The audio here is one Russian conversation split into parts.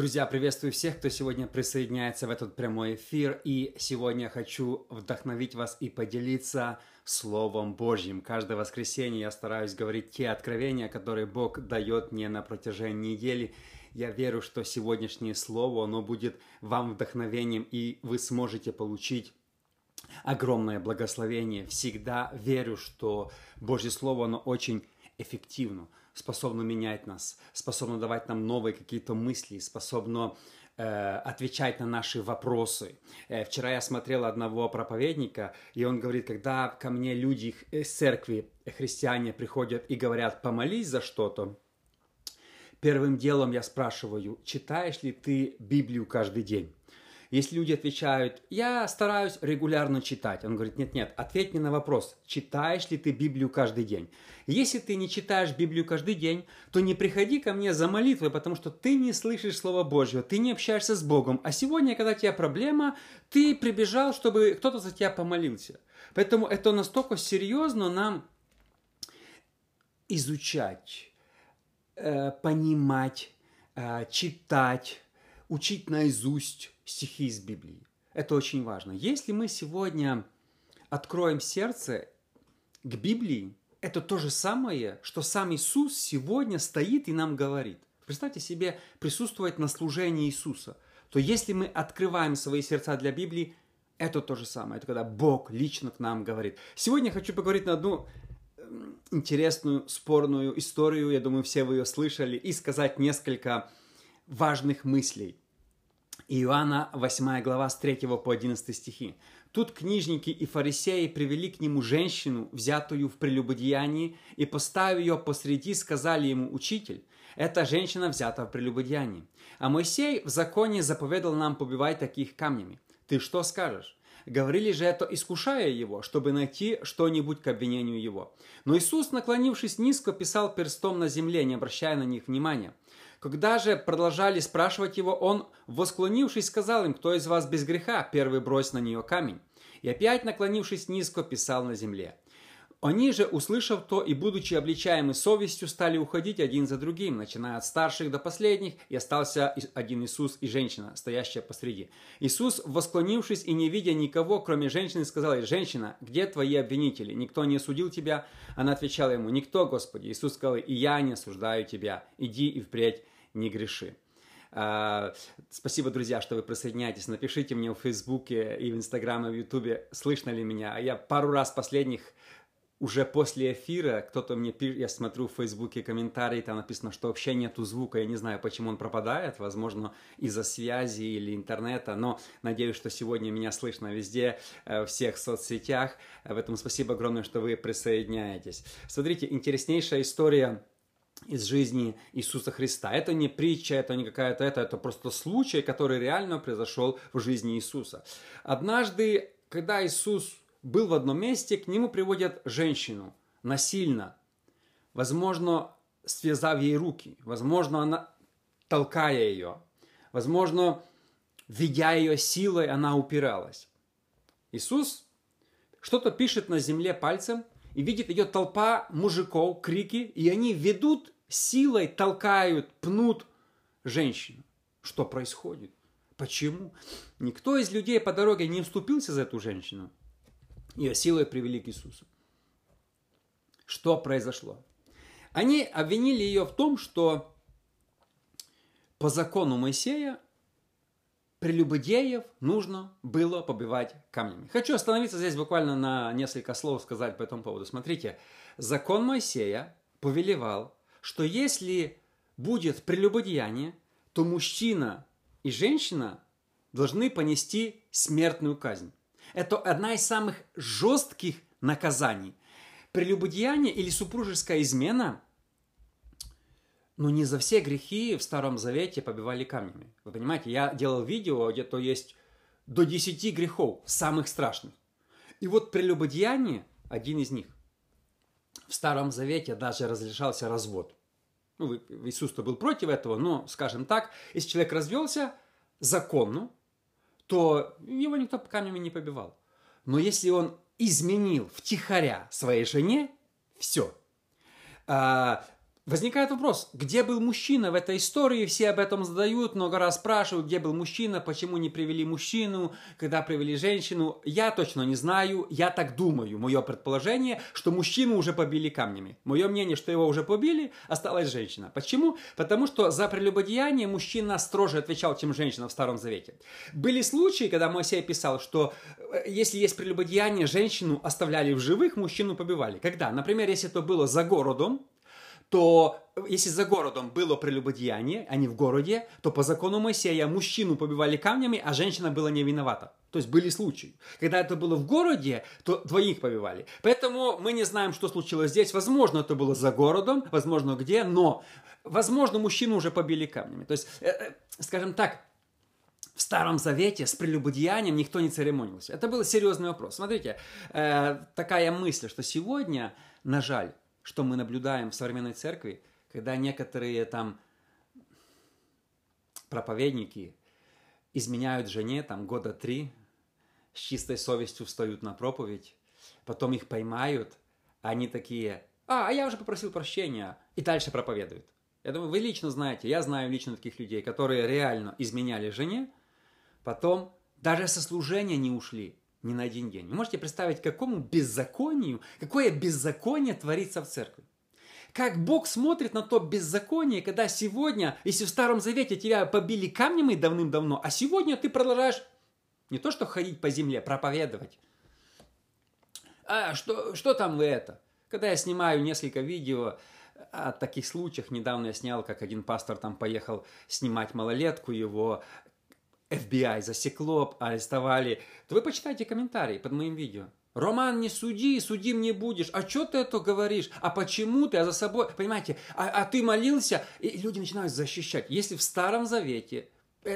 Друзья, приветствую всех, кто сегодня присоединяется в этот прямой эфир. И сегодня хочу вдохновить вас и поделиться Словом Божьим. Каждое воскресенье я стараюсь говорить те откровения, которые Бог дает мне на протяжении недели. Я верю, что сегодняшнее Слово, оно будет вам вдохновением, и вы сможете получить огромное благословение. Всегда верю, что Божье Слово, оно очень эффективно – способно менять нас, способно давать нам новые какие-то мысли, способно э, отвечать на наши вопросы. Э, вчера я смотрел одного проповедника, и он говорит, когда ко мне люди из церкви, христиане приходят и говорят, помолись за что-то, первым делом я спрашиваю, читаешь ли ты Библию каждый день? Если люди отвечают, я стараюсь регулярно читать, он говорит, нет-нет, ответь мне на вопрос, читаешь ли ты Библию каждый день? Если ты не читаешь Библию каждый день, то не приходи ко мне за молитвой, потому что ты не слышишь Слово Божьего, ты не общаешься с Богом. А сегодня, когда у тебя проблема, ты прибежал, чтобы кто-то за тебя помолился. Поэтому это настолько серьезно нам изучать, э, понимать, э, читать, учить наизусть стихи из Библии. Это очень важно. Если мы сегодня откроем сердце к Библии, это то же самое, что сам Иисус сегодня стоит и нам говорит. Представьте себе, присутствовать на служении Иисуса. То если мы открываем свои сердца для Библии, это то же самое. Это когда Бог лично к нам говорит. Сегодня я хочу поговорить на одну эм, интересную, спорную историю. Я думаю, все вы ее слышали. И сказать несколько важных мыслей. Иоанна 8 глава с 3 по 11 стихи. Тут книжники и фарисеи привели к нему женщину, взятую в прелюбодеянии, и, поставив ее посреди, сказали ему, «Учитель, эта женщина взята в прелюбодеянии. А Моисей в законе заповедал нам побивать таких камнями. Ты что скажешь?» Говорили же это, искушая его, чтобы найти что-нибудь к обвинению его. Но Иисус, наклонившись низко, писал перстом на земле, не обращая на них внимания. Когда же продолжали спрашивать его, он, восклонившись, сказал им, кто из вас без греха, первый брось на нее камень. И опять, наклонившись низко, писал на земле. Они же, услышав то и будучи обличаемы совестью, стали уходить один за другим, начиная от старших до последних, и остался один Иисус и женщина, стоящая посреди. Иисус, восклонившись и не видя никого, кроме женщины, сказал ей, «Женщина, где твои обвинители? Никто не осудил тебя?» Она отвечала ему, «Никто, Господи». Иисус сказал, «И я не осуждаю тебя. Иди и впредь не греши». А, спасибо, друзья, что вы присоединяетесь. Напишите мне в Фейсбуке и в Инстаграме, и в Ютубе, слышно ли меня. Я пару раз последних уже после эфира кто-то мне пишет, я смотрю в Фейсбуке комментарии, там написано, что вообще нету звука, я не знаю, почему он пропадает, возможно, из-за связи или интернета, но надеюсь, что сегодня меня слышно везде, э, в всех соцсетях, поэтому спасибо огромное, что вы присоединяетесь. Смотрите, интереснейшая история из жизни Иисуса Христа. Это не притча, это не какая-то это, это просто случай, который реально произошел в жизни Иисуса. Однажды, когда Иисус был в одном месте, к нему приводят женщину насильно, возможно, связав ей руки, возможно, она толкая ее, возможно, ведя ее силой, она упиралась. Иисус что-то пишет на земле пальцем – и видит, идет толпа мужиков, крики, и они ведут силой, толкают, пнут женщину. Что происходит? Почему? Никто из людей по дороге не вступился за эту женщину. Ее силой привели к Иисусу. Что произошло? Они обвинили ее в том, что по закону Моисея прелюбодеев нужно было побивать камнями. Хочу остановиться здесь буквально на несколько слов сказать по этому поводу. Смотрите, закон Моисея повелевал, что если будет прелюбодеяние, то мужчина и женщина должны понести смертную казнь. Это одна из самых жестких наказаний. Прелюбодеяние или супружеская измена – но не за все грехи в Старом Завете побивали камнями. Вы понимаете, я делал видео, где то есть до 10 грехов, самых страшных. И вот прелюбодеяние – один из них. В Старом Завете даже разрешался развод. Ну, Иисус-то был против этого, но, скажем так, если человек развелся законно, то его никто камнями не побивал. Но если он изменил втихаря своей жене, все. А, Возникает вопрос, где был мужчина в этой истории? Все об этом задают, много раз спрашивают, где был мужчина, почему не привели мужчину, когда привели женщину. Я точно не знаю, я так думаю. Мое предположение, что мужчину уже побили камнями. Мое мнение, что его уже побили, осталась женщина. Почему? Потому что за прелюбодеяние мужчина строже отвечал, чем женщина в Старом Завете. Были случаи, когда Моисей писал, что э, если есть прелюбодеяние, женщину оставляли в живых, мужчину побивали. Когда? Например, если это было за городом, то если за городом было прелюбодеяние, а не в городе, то по закону Моисея мужчину побивали камнями, а женщина была не виновата. То есть были случаи. Когда это было в городе, то двоих побивали. Поэтому мы не знаем, что случилось здесь. Возможно, это было за городом, возможно, где, но, возможно, мужчину уже побили камнями. То есть, э, э, скажем так, в Старом Завете с прелюбодеянием никто не церемонился. Это был серьезный вопрос. Смотрите, э, такая мысль, что сегодня, на жаль, что мы наблюдаем в современной церкви, когда некоторые там проповедники изменяют жене там года три, с чистой совестью встают на проповедь, потом их поймают, а они такие, а, а я уже попросил прощения, и дальше проповедуют. Я думаю, вы лично знаете, я знаю лично таких людей, которые реально изменяли жене, потом даже со служения не ушли, ни на один день. Вы можете представить, какому беззаконию, какое беззаконие творится в церкви. Как Бог смотрит на то беззаконие, когда сегодня, если в Старом Завете тебя побили камнями давным-давно, а сегодня ты продолжаешь не то что ходить по земле, проповедовать. А что, что там вы это? Когда я снимаю несколько видео о таких случаях, недавно я снял, как один пастор там поехал снимать малолетку, его FBI засекло, арестовали, то вы почитайте комментарии под моим видео. Роман, не суди, судим не будешь. А что ты это говоришь? А почему ты? А за собой, понимаете, а, а ты молился? И люди начинают защищать. Если в Старом Завете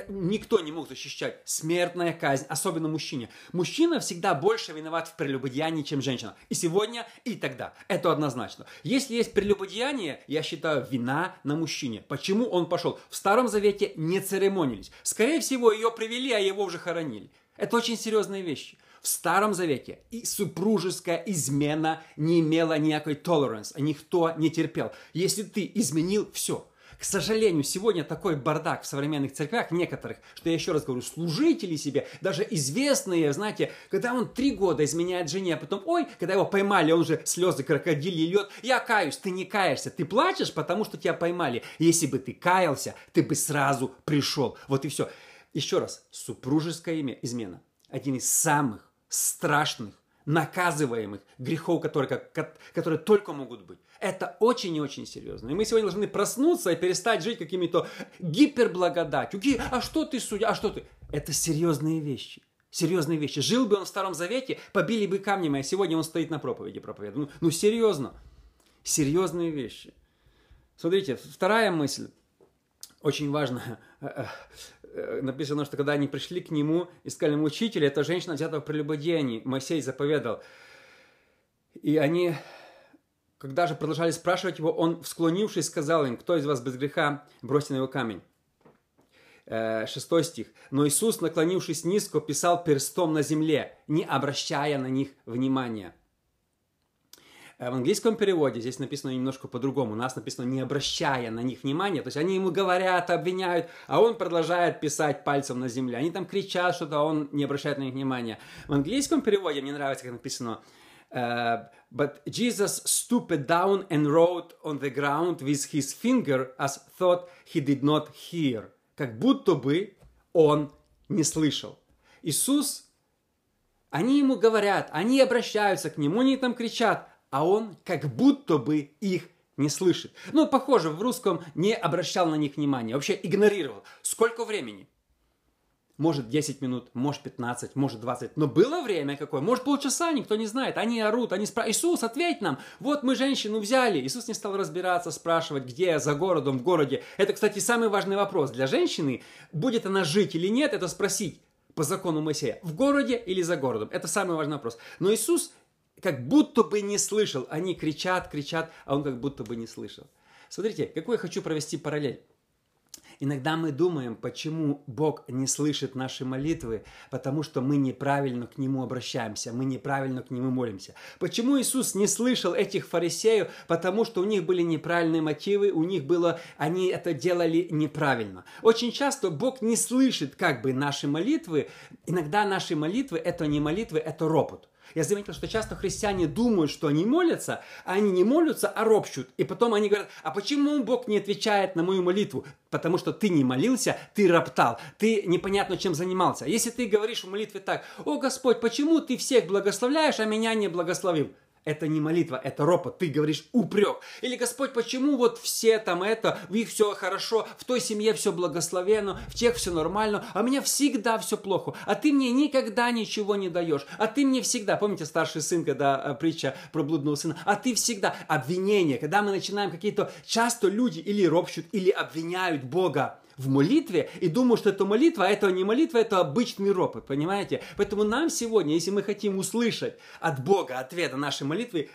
никто не мог защищать. Смертная казнь, особенно мужчине. Мужчина всегда больше виноват в прелюбодеянии, чем женщина. И сегодня, и тогда. Это однозначно. Если есть прелюбодеяние, я считаю, вина на мужчине. Почему он пошел? В Старом Завете не церемонились. Скорее всего, ее привели, а его уже хоронили. Это очень серьезные вещи. В Старом Завете и супружеская измена не имела никакой tolerance. Никто не терпел. Если ты изменил, все – к сожалению, сегодня такой бардак в современных церквях некоторых, что я еще раз говорю, служители себе, даже известные, знаете, когда он три года изменяет жене, а потом, ой, когда его поймали, он же слезы крокодили льет, я каюсь, ты не каешься, ты плачешь, потому что тебя поймали. Если бы ты каялся, ты бы сразу пришел. Вот и все. Еще раз, супружеская измена. Один из самых страшных наказываемых грехов, которые, которые только могут быть. Это очень и очень серьезно. И мы сегодня должны проснуться и перестать жить какими-то гиперблагодатью. А что ты судья? А что ты? Это серьезные вещи. Серьезные вещи. Жил бы он в Старом Завете, побили бы камнями, а сегодня он стоит на проповеди проповедует. Ну, ну серьезно. Серьезные вещи. Смотрите, вторая мысль. Очень важная Э, написано, что когда они пришли к нему и сказали ему, учитель, женщина взята в прелюбодеянии, Моисей заповедал. И они, когда же продолжали спрашивать его, он, всклонившись, сказал им, кто из вас без греха, бросьте на его камень. Э, шестой стих. Но Иисус, наклонившись низко, писал перстом на земле, не обращая на них внимания. Э, в английском переводе здесь написано немножко по-другому. У нас написано «не обращая на них внимания». То есть они ему говорят, обвиняют, а он продолжает писать пальцем на земле. Они там кричат что-то, а он не обращает на них внимания. В английском переводе мне нравится, как написано Uh, but Jesus stooped down and wrote on the ground with his finger as thought he did not hear. Как будто бы он не слышал. Иисус, они ему говорят, они обращаются к нему, они там кричат, а он как будто бы их не слышит. Ну, похоже, в русском не обращал на них внимания, вообще игнорировал. Сколько времени? Может 10 минут, может 15, может 20. Но было время какое? Может полчаса, никто не знает. Они орут, они спрашивают, Иисус, ответь нам. Вот мы женщину взяли. Иисус не стал разбираться, спрашивать, где, за городом, в городе. Это, кстати, самый важный вопрос для женщины. Будет она жить или нет, это спросить по закону Моисея. В городе или за городом? Это самый важный вопрос. Но Иисус как будто бы не слышал. Они кричат, кричат, а он как будто бы не слышал. Смотрите, какой я хочу провести параллель. Иногда мы думаем, почему Бог не слышит наши молитвы, потому что мы неправильно к Нему обращаемся, мы неправильно к Нему молимся. Почему Иисус не слышал этих фарисеев, потому что у них были неправильные мотивы, у них было, они это делали неправильно. Очень часто Бог не слышит как бы наши молитвы, иногда наши молитвы это не молитвы, это ропот. Я заметил, что часто христиане думают, что они молятся, а они не молятся, а ропщут. И потом они говорят, а почему Бог не отвечает на мою молитву? Потому что ты не молился, ты роптал, ты непонятно чем занимался. Если ты говоришь в молитве так, о Господь, почему ты всех благословляешь, а меня не благословил? Это не молитва, это ропот. Ты говоришь упрек. Или Господь, почему вот все там это, в их все хорошо, в той семье все благословенно, в тех все нормально, а у меня всегда все плохо. А ты мне никогда ничего не даешь. А ты мне всегда, помните старший сын, когда э, притча про блудного сына, а ты всегда обвинение, когда мы начинаем какие-то, часто люди или ропщут, или обвиняют Бога в молитве и думаю, что это молитва, а это не молитва, это обычный ропот, понимаете? Поэтому нам сегодня, если мы хотим услышать от Бога ответ на нашей молитвы,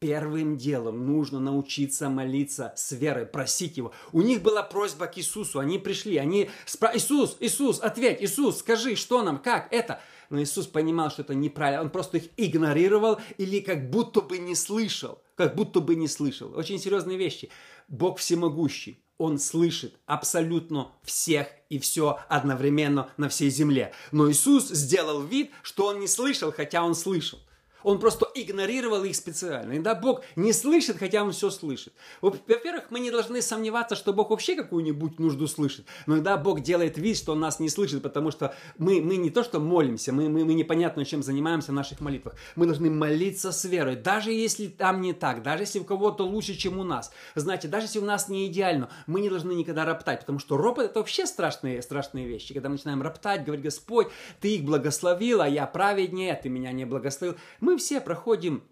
Первым делом нужно научиться молиться с верой, просить Его. У них была просьба к Иисусу, они пришли, они спрашивали, Иисус, Иисус, ответь, Иисус, скажи, что нам, как это? Но Иисус понимал, что это неправильно, Он просто их игнорировал или как будто бы не слышал, как будто бы не слышал. Очень серьезные вещи. Бог всемогущий, он слышит абсолютно всех и все одновременно на всей земле. Но Иисус сделал вид, что он не слышал, хотя он слышал. Он просто игнорировал их специально. Иногда Бог не слышит, хотя Он все слышит. Во-первых, мы не должны сомневаться, что Бог вообще какую-нибудь нужду слышит. Но иногда Бог делает вид, что Он нас не слышит, потому что мы, мы не то, что молимся, мы, мы, мы непонятно, чем занимаемся в наших молитвах. Мы должны молиться с верой, даже если там не так, даже если у кого-то лучше, чем у нас. Знаете, даже если у нас не идеально, мы не должны никогда роптать, потому что ропот это вообще страшные, страшные вещи. Когда мы начинаем роптать, говорить, Господь, Ты их благословил, а я праведнее, Ты меня не благословил. Мы все проходим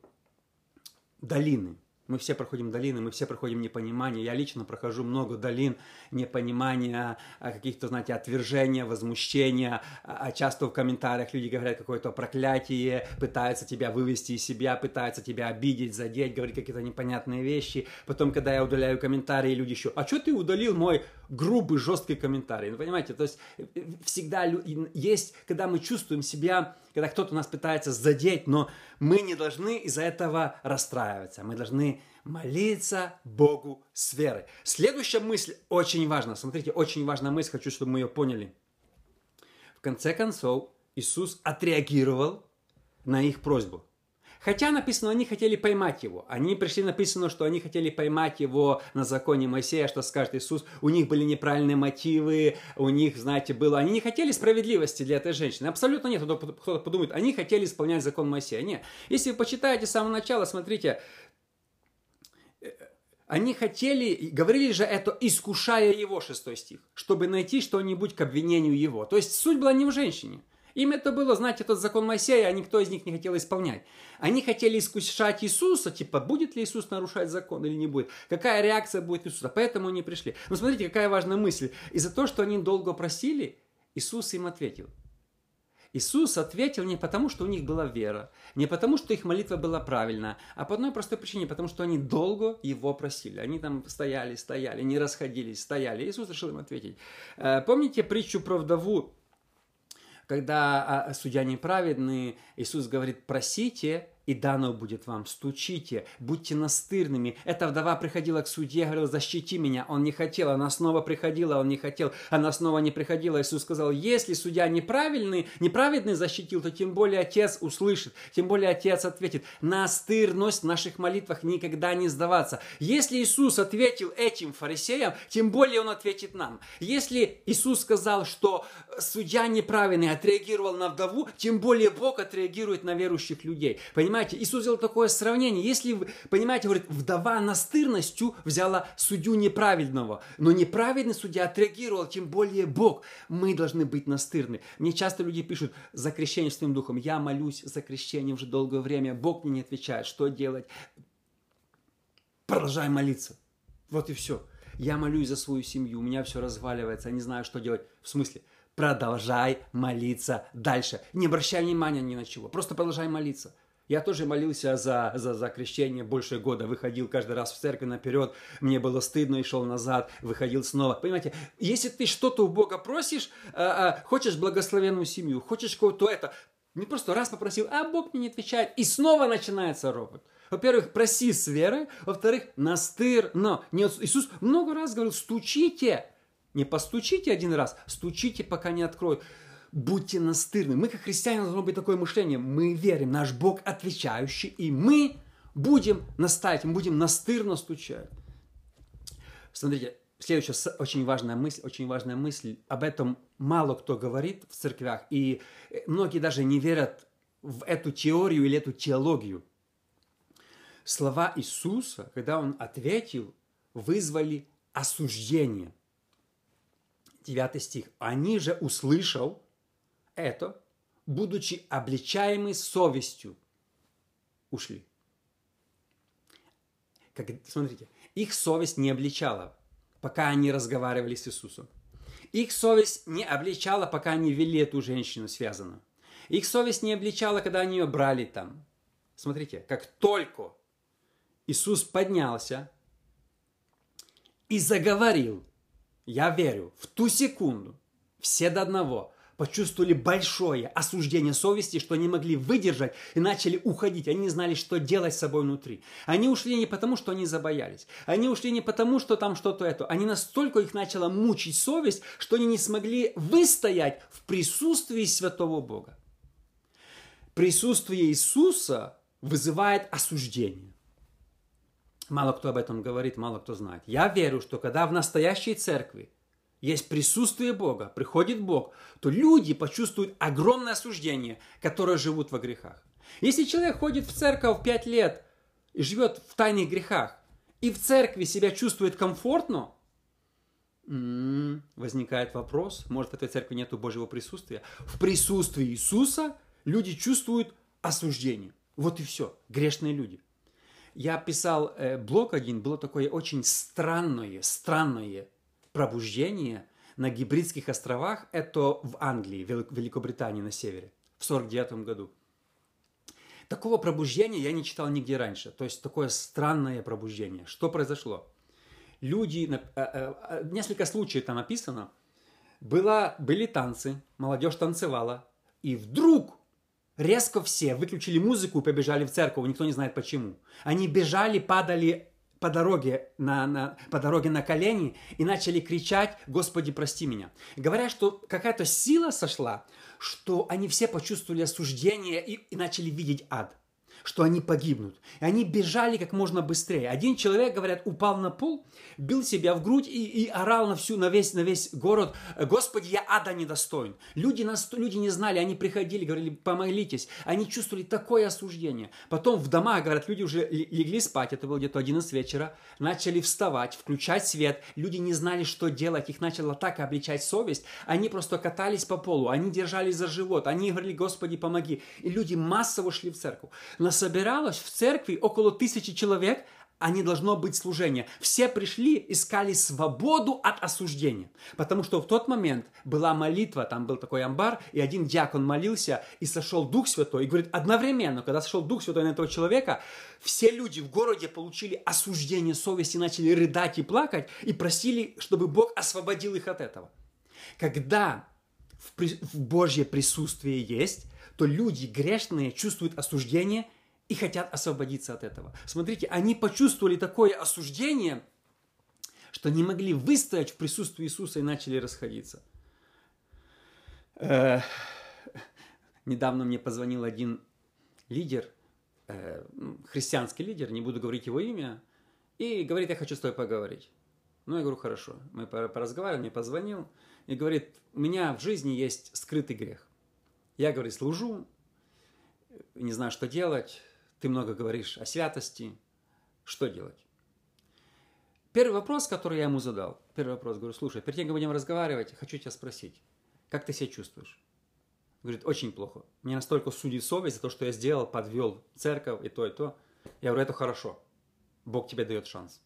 долины. Мы все проходим долины, мы все проходим непонимание. Я лично прохожу много долин непонимания, а, каких-то, знаете, отвержения, возмущения. А, а часто в комментариях люди говорят какое-то проклятие, пытаются тебя вывести из себя, пытаются тебя обидеть, задеть, говорить какие-то непонятные вещи. Потом, когда я удаляю комментарии, люди еще, а что ты удалил мой грубый, жесткий комментарий? Ну, понимаете, то есть э, э, всегда есть, когда мы чувствуем себя когда кто-то нас пытается задеть, но мы не должны из-за этого расстраиваться. Мы должны молиться Богу с верой. Следующая мысль очень важна. Смотрите, очень важная мысль, хочу, чтобы мы ее поняли. В конце концов, Иисус отреагировал на их просьбу. Хотя написано, они хотели поймать его. Они пришли, написано, что они хотели поймать его на законе Моисея, что скажет Иисус. У них были неправильные мотивы, у них, знаете, было... Они не хотели справедливости для этой женщины. Абсолютно нет. Кто-то подумает, они хотели исполнять закон Моисея. Нет. Если вы почитаете с самого начала, смотрите, они хотели, говорили же это, искушая его, шестой стих, чтобы найти что-нибудь к обвинению его. То есть суть была не в женщине. Им это было, знаете, этот закон Моисея, а никто из них не хотел исполнять. Они хотели искушать Иисуса, типа, будет ли Иисус нарушать закон или не будет. Какая реакция будет Иисуса. Поэтому они пришли. Но смотрите, какая важная мысль. Из-за того, что они долго просили, Иисус им ответил. Иисус ответил не потому, что у них была вера, не потому, что их молитва была правильная, а по одной простой причине, потому что они долго Его просили. Они там стояли, стояли, не расходились, стояли. Иисус решил им ответить. Э, помните притчу про вдову когда а, судья неправедный, Иисус говорит, просите, и дано будет вам. Стучите, будьте настырными. Эта вдова приходила к судье, говорила, защити меня. Он не хотел, она снова приходила, он не хотел, она снова не приходила. Иисус сказал, если судья неправильный, неправедный защитил, то тем более Отец услышит, тем более Отец ответит. Настырность в наших молитвах никогда не сдаваться. Если Иисус ответил этим фарисеям, тем более Он ответит нам. Если Иисус сказал, что судья неправильный отреагировал на вдову, тем более Бог отреагирует на верующих людей. Понимаете? Понимаете, Иисус сделал такое сравнение. Если, понимаете, говорит, вдова настырностью взяла судью неправедного, но неправедный судья отреагировал, тем более Бог. Мы должны быть настырны. Мне часто люди пишут за крещение своим духом. Я молюсь за крещение уже долгое время. Бог мне не отвечает. Что делать? Продолжай молиться. Вот и все. Я молюсь за свою семью, у меня все разваливается, я не знаю, что делать. В смысле? Продолжай молиться дальше. Не обращай внимания ни на чего. Просто продолжай молиться. Я тоже молился за, за, за крещение больше года, выходил каждый раз в церковь наперед, мне было стыдно и шел назад, выходил снова. Понимаете, если ты что-то у Бога просишь, а, а, хочешь благословенную семью, хочешь кого-то это, не просто раз попросил, а Бог мне не отвечает, и снова начинается робот. Во-первых, проси с верой, во-вторых, настыр, но не, Иисус много раз говорил, стучите, не постучите один раз, стучите, пока не откроют будьте настырны. Мы, как христиане, должно быть такое мышление. Мы верим, наш Бог отвечающий, и мы будем настаивать, мы будем настырно стучать. Смотрите, следующая очень важная мысль, очень важная мысль. Об этом мало кто говорит в церквях, и многие даже не верят в эту теорию или эту теологию. Слова Иисуса, когда Он ответил, вызвали осуждение. Девятый стих. «Они же, услышал, это, будучи обличаемы совестью, ушли. Как, смотрите, их совесть не обличала, пока они разговаривали с Иисусом. Их совесть не обличала, пока они вели эту женщину связанную. Их совесть не обличала, когда они ее брали там. Смотрите, как только Иисус поднялся и заговорил, я верю, в ту секунду, все до одного, почувствовали большое осуждение совести, что они могли выдержать и начали уходить. Они не знали, что делать с собой внутри. Они ушли не потому, что они забоялись. Они ушли не потому, что там что-то это. Они настолько их начала мучить совесть, что они не смогли выстоять в присутствии святого Бога. Присутствие Иисуса вызывает осуждение. Мало кто об этом говорит, мало кто знает. Я верю, что когда в настоящей церкви есть присутствие Бога, приходит Бог, то люди почувствуют огромное осуждение, которые живут во грехах. Если человек ходит в церковь пять лет и живет в тайных грехах, и в церкви себя чувствует комфортно, м-м, возникает вопрос, может в этой церкви нет Божьего присутствия. В присутствии Иисуса люди чувствуют осуждение. Вот и все, грешные люди. Я писал э, блог один, было такое очень странное, странное пробуждение на Гибридских островах, это в Англии, Великобритании на севере, в 49 году. Такого пробуждения я не читал нигде раньше. То есть такое странное пробуждение. Что произошло? Люди, э, э, э, несколько случаев там описано. Было, были танцы, молодежь танцевала, и вдруг резко все выключили музыку и побежали в церковь, никто не знает почему. Они бежали, падали по дороге на, на, по дороге на колени и начали кричать «Господи, прости меня». Говорят, что какая-то сила сошла, что они все почувствовали осуждение и, и начали видеть ад что они погибнут. И они бежали как можно быстрее. Один человек, говорят, упал на пол, бил себя в грудь и, и орал на, всю, на, весь, на весь город, «Господи, я ада недостоин». Люди, нас, люди не знали, они приходили, говорили, помолитесь. Они чувствовали такое осуждение. Потом в домах, говорят, люди уже легли спать, это было где-то 11 вечера, начали вставать, включать свет. Люди не знали, что делать, их начала так обличать совесть. Они просто катались по полу, они держались за живот, они говорили, Господи, помоги. И люди массово шли в церковь. На собиралось в церкви около тысячи человек, а не должно быть служения. Все пришли, искали свободу от осуждения. Потому что в тот момент была молитва, там был такой амбар, и один диакон молился, и сошел Дух Святой. И говорит, одновременно, когда сошел Дух Святой на этого человека, все люди в городе получили осуждение совести, начали рыдать и плакать, и просили, чтобы Бог освободил их от этого. Когда в, при... в Божье присутствие есть, то люди грешные чувствуют осуждение – и хотят освободиться от этого. Смотрите, они почувствовали такое осуждение, что не могли выстоять в присутствии Иисуса и начали расходиться. Э, недавно мне позвонил один лидер, э, христианский лидер, не буду говорить его имя, и говорит, я хочу с тобой поговорить. Ну, я говорю, хорошо. Мы поразговаривали, мне позвонил, и говорит, у меня в жизни есть скрытый грех. Я, говорит, служу, не знаю, что делать, ты много говоришь о святости. Что делать? Первый вопрос, который я ему задал, первый вопрос, говорю, слушай, перед тем, как будем разговаривать, хочу тебя спросить, как ты себя чувствуешь? Говорит, очень плохо. Мне настолько судит совесть за то, что я сделал, подвел церковь и то, и то. Я говорю, это хорошо. Бог тебе дает шанс.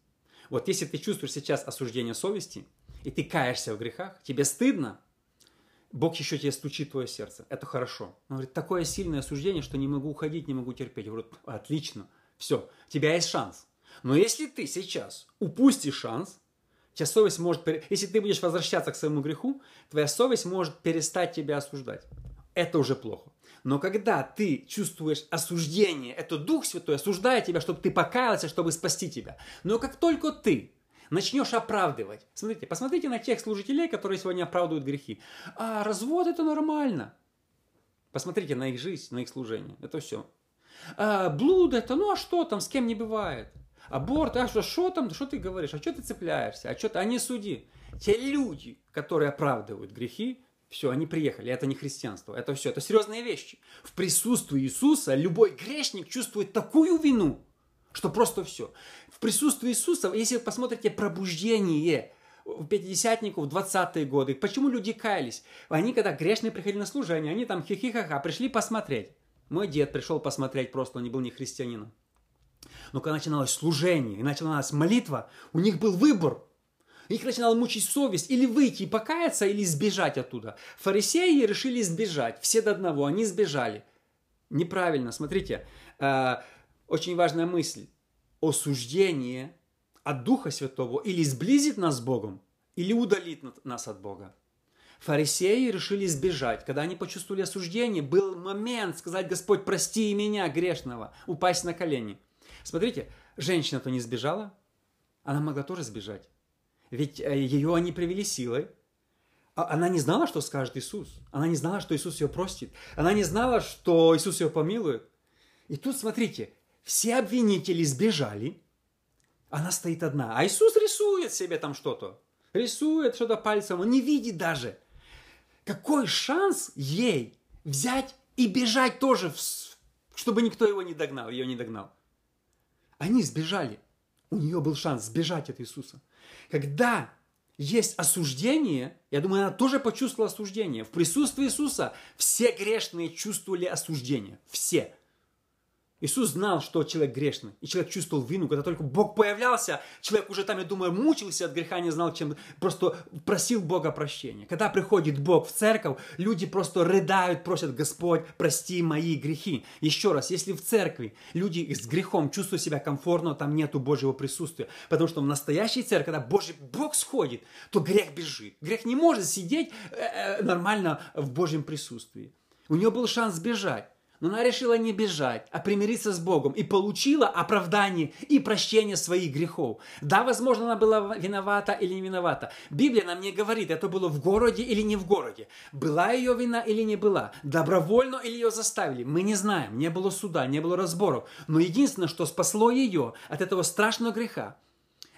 Вот если ты чувствуешь сейчас осуждение совести, и ты каешься в грехах, тебе стыдно, Бог еще тебе стучит твое сердце. Это хорошо. Он говорит, такое сильное осуждение, что не могу уходить, не могу терпеть. Я говорю, отлично, все, у тебя есть шанс. Но если ты сейчас упустишь шанс, тебя совесть может... Если ты будешь возвращаться к своему греху, твоя совесть может перестать тебя осуждать. Это уже плохо. Но когда ты чувствуешь осуждение, это Дух Святой осуждает тебя, чтобы ты покаялся, чтобы спасти тебя. Но как только ты начнешь оправдывать. Смотрите, посмотрите на тех служителей, которые сегодня оправдывают грехи. А развод это нормально. Посмотрите на их жизнь, на их служение. Это все. А, блуд это, ну а что там, с кем не бывает. Аборт, а что, что там, что ты говоришь, а что ты цепляешься, а что ты, а не суди. Те люди, которые оправдывают грехи, все, они приехали, это не христианство, это все, это серьезные вещи. В присутствии Иисуса любой грешник чувствует такую вину, что просто все. В присутствии Иисуса, если вы посмотрите пробуждение в пятидесятников, в 20-е годы, почему люди каялись? Они, когда грешные приходили на служение, они там хихихаха пришли посмотреть. Мой дед пришел посмотреть, просто он не был не христианином. Но когда начиналось служение и начиналась молитва, у них был выбор. Их начинала мучить совесть или выйти и покаяться, или сбежать оттуда. Фарисеи решили сбежать, все до одного, они сбежали. Неправильно, смотрите, э, очень важная мысль. Осуждение от Духа Святого или сблизит нас с Богом, или удалит нас от Бога. Фарисеи решили сбежать. Когда они почувствовали осуждение, был момент сказать, Господь, прости меня, грешного, упасть на колени. Смотрите, женщина-то не сбежала, она могла тоже сбежать. Ведь э, ее они привели силой. А она не знала, что скажет Иисус. Она не знала, что Иисус ее простит. Она не знала, что Иисус ее помилует. И тут, смотрите, все обвинители сбежали. Она стоит одна. А Иисус рисует себе там что-то. Рисует что-то пальцем. Он не видит даже. Какой шанс ей взять и бежать тоже, чтобы никто его не догнал, ее не догнал. Они сбежали. У нее был шанс сбежать от Иисуса. Когда есть осуждение, я думаю, она тоже почувствовала осуждение. В присутствии Иисуса все грешные чувствовали осуждение. Все. Иисус знал, что человек грешный, и человек чувствовал вину. Когда только Бог появлялся, человек уже там, я думаю, мучился от греха, не знал, чем, просто просил Бога прощения. Когда приходит Бог в церковь, люди просто рыдают, просят, Господь, прости мои грехи. Еще раз, если в церкви люди с грехом чувствуют себя комфортно, там нету Божьего присутствия. Потому что в настоящей церкви, когда Божий Бог сходит, то грех бежит. Грех не может сидеть э, э, нормально в Божьем присутствии. У него был шанс сбежать. Но она решила не бежать, а примириться с Богом и получила оправдание и прощение своих грехов. Да, возможно, она была виновата или не виновата. Библия нам не говорит, это было в городе или не в городе. Была ее вина или не была. Добровольно или ее заставили. Мы не знаем. Не было суда, не было разборов. Но единственное, что спасло ее от этого страшного греха,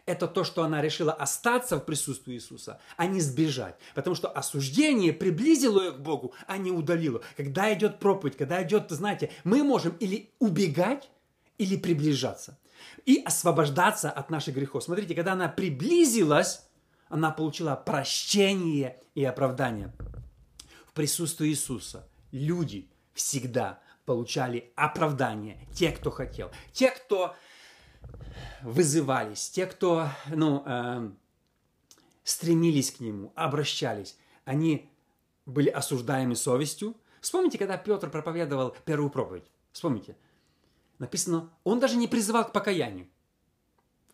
это то, что она решила остаться в присутствии Иисуса, а не сбежать. Потому что осуждение приблизило ее к Богу, а не удалило. Когда идет проповедь, когда идет, знаете, мы можем или убегать, или приближаться. И освобождаться от наших грехов. Смотрите, когда она приблизилась, она получила прощение и оправдание. В присутствии Иисуса люди всегда получали оправдание. Те, кто хотел. Те, кто вызывались, те, кто ну, э, стремились к нему, обращались, они были осуждаемы совестью. Вспомните, когда Петр проповедовал первую проповедь. Вспомните. Написано, он даже не призывал к покаянию.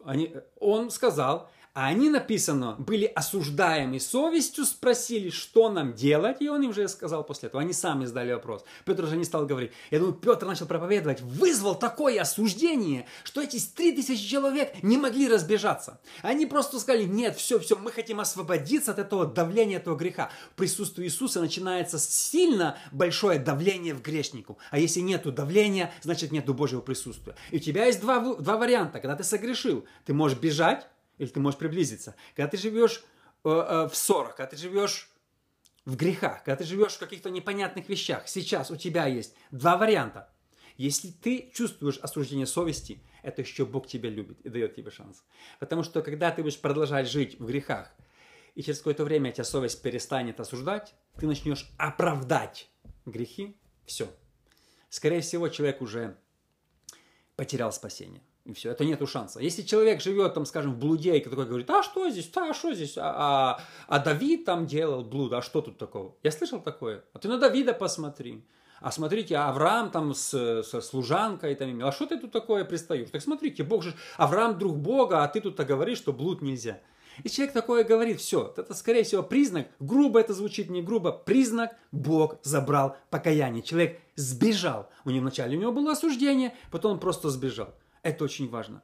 Они, он сказал, а они, написано, были осуждаемы совестью, спросили, что нам делать, и он им же сказал после этого. Они сами задали вопрос. Петр уже не стал говорить. Я думаю, Петр начал проповедовать, вызвал такое осуждение, что эти три тысячи человек не могли разбежаться. Они просто сказали, нет, все, все, мы хотим освободиться от этого давления, этого греха. В присутствии Иисуса начинается сильно большое давление в грешнику. А если нету давления, значит нету Божьего присутствия. И у тебя есть два, два варианта. Когда ты согрешил, ты можешь бежать, или ты можешь приблизиться. Когда ты живешь э, э, в ссорах, когда ты живешь в грехах, когда ты живешь в каких-то непонятных вещах, сейчас у тебя есть два варианта. Если ты чувствуешь осуждение совести, это еще Бог тебя любит и дает тебе шанс. Потому что когда ты будешь продолжать жить в грехах, и через какое-то время тебя совесть перестанет осуждать, ты начнешь оправдать грехи, все. Скорее всего, человек уже потерял спасение. И все, это нету шанса. Если человек живет, там, скажем, в блуде, и такой говорит, а что здесь, а что здесь, а, а, а Давид там делал блуд, а что тут такого? Я слышал такое. А ты на Давида посмотри. А смотрите, Авраам там с, со служанкой, там, а что ты тут такое пристаешь? Так смотрите, Бог же, Авраам друг Бога, а ты тут-то говоришь, что блуд нельзя. И человек такое говорит, все, это скорее всего признак, грубо это звучит, не грубо, признак Бог забрал покаяние. Человек сбежал. У него вначале у него было осуждение, потом он просто сбежал. Это очень важно.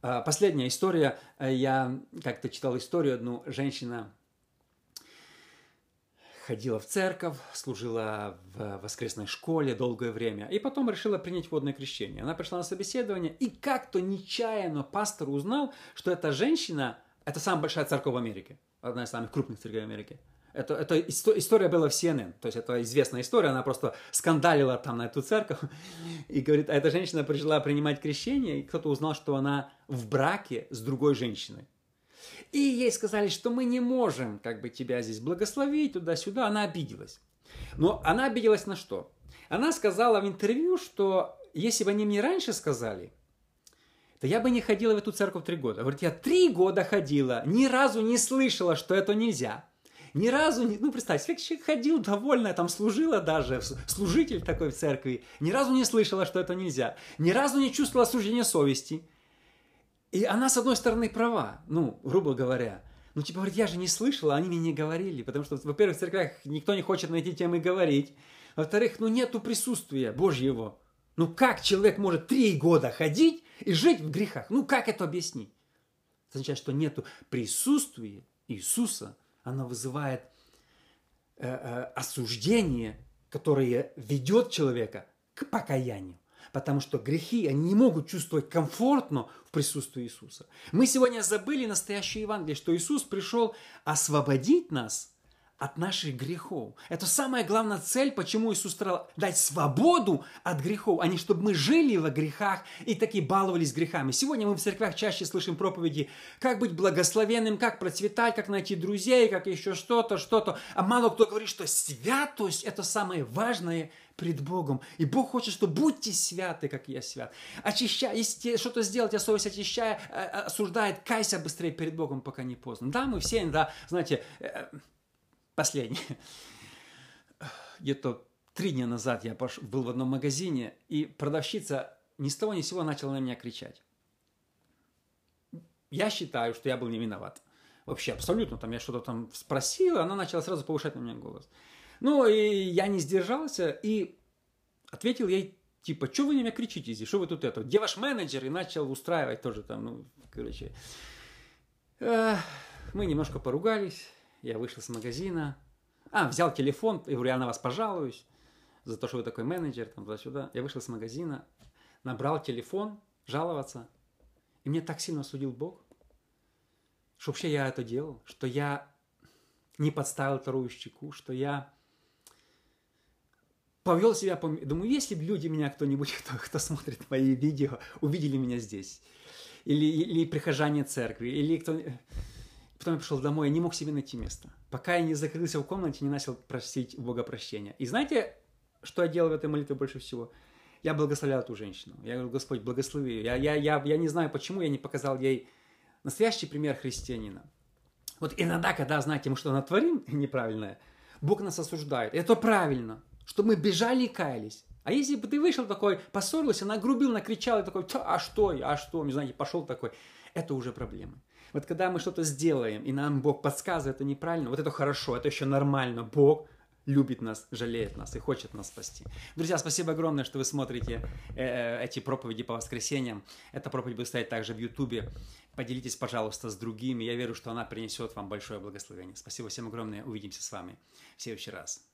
А, последняя история. Я как-то читал историю, одну женщина ходила в церковь, служила в воскресной школе долгое время, и потом решила принять водное крещение. Она пришла на собеседование, и как-то нечаянно пастор узнал, что эта женщина – это самая большая церковь в Америке, одна из самых крупных церквей в Это, это история была в CNN, то есть это известная история, она просто скандалила там на эту церковь, и говорит, а эта женщина пришла принимать крещение, и кто-то узнал, что она в браке с другой женщиной. И ей сказали, что мы не можем как бы тебя здесь благословить туда-сюда, она обиделась. Но она обиделась на что? Она сказала в интервью, что если бы они мне раньше сказали, то я бы не ходила в эту церковь три года. Говорит, я три года ходила, ни разу не слышала, что это нельзя. Ни разу, не, ну представь, человек ходил довольно, там служила даже, служитель такой в церкви, ни разу не слышала, что это нельзя, ни разу не чувствовала осуждения совести. И она, с одной стороны, права, ну, грубо говоря. Ну, типа, говорит, я же не слышала, они мне не говорили, потому что, во-первых, в церквях никто не хочет найти тем и говорить. Во-вторых, ну, нету присутствия Божьего. Ну, как человек может три года ходить и жить в грехах? Ну, как это объяснить? Это означает, что нету присутствия Иисуса она вызывает э, э, осуждение, которое ведет человека к покаянию. Потому что грехи, они не могут чувствовать комфортно в присутствии Иисуса. Мы сегодня забыли настоящее Евангелие, что Иисус пришел освободить нас от наших грехов. Это самая главная цель, почему Иисус старал дать свободу от грехов, а не чтобы мы жили во грехах и такие баловались грехами. Сегодня мы в церквях чаще слышим проповеди, как быть благословенным, как процветать, как найти друзей, как еще что-то, что-то. А мало кто говорит, что святость – это самое важное пред Богом. И Бог хочет, что будьте святы, как я свят. Очищай, если что-то сделать, я совесть очищая, э, осуждает, кайся быстрее перед Богом, пока не поздно. Да, мы все, да, знаете, э, последнее. Где-то три дня назад я пош... был в одном магазине, и продавщица ни с того ни с сего начала на меня кричать. Я считаю, что я был не виноват. Вообще, абсолютно. Там я что-то там спросил, она начала сразу повышать на меня голос. Ну, и я не сдержался и ответил ей, типа, что вы на меня кричите здесь, что вы тут это, где ваш менеджер? И начал устраивать тоже там, ну, короче. Мы немножко поругались, я вышел с магазина. А, взял телефон, и говорю, я на вас пожалуюсь за то, что вы такой менеджер, там, туда-сюда. Я вышел с магазина, набрал телефон, жаловаться. И мне так сильно судил Бог, что вообще я это делал, что я не подставил вторую щеку, что я повел себя по... Думаю, если бы люди меня, кто-нибудь, кто, кто смотрит мои видео, увидели меня здесь, или, или прихожане церкви, или кто... Потом я пришел домой, я не мог себе найти место. Пока я не закрылся в комнате, не начал просить Бога прощения. И знаете, что я делал в этой молитве больше всего? Я благословлял эту женщину. Я говорю, Господь, благослови ее. Я, я, я, я не знаю, почему я не показал ей настоящий пример христианина. Вот иногда, когда, знаете, мы что-то натворим неправильное, Бог нас осуждает. Это правильно, чтобы мы бежали и каялись. А если бы ты вышел такой, поссорился, нагрубил, накричал и такой, а что, а что, знаете, пошел такой, это уже проблемы. Вот когда мы что-то сделаем, и нам Бог подсказывает, это неправильно, вот это хорошо, это еще нормально. Бог любит нас, жалеет нас и хочет нас спасти. Друзья, спасибо огромное, что вы смотрите э, э эти проповеди по воскресеньям. Эта проповедь будет стоять также в Ютубе. Поделитесь, пожалуйста, с другими. Я верю, что она принесет вам большое благословение. Спасибо всем огромное. Увидимся с вами в следующий раз.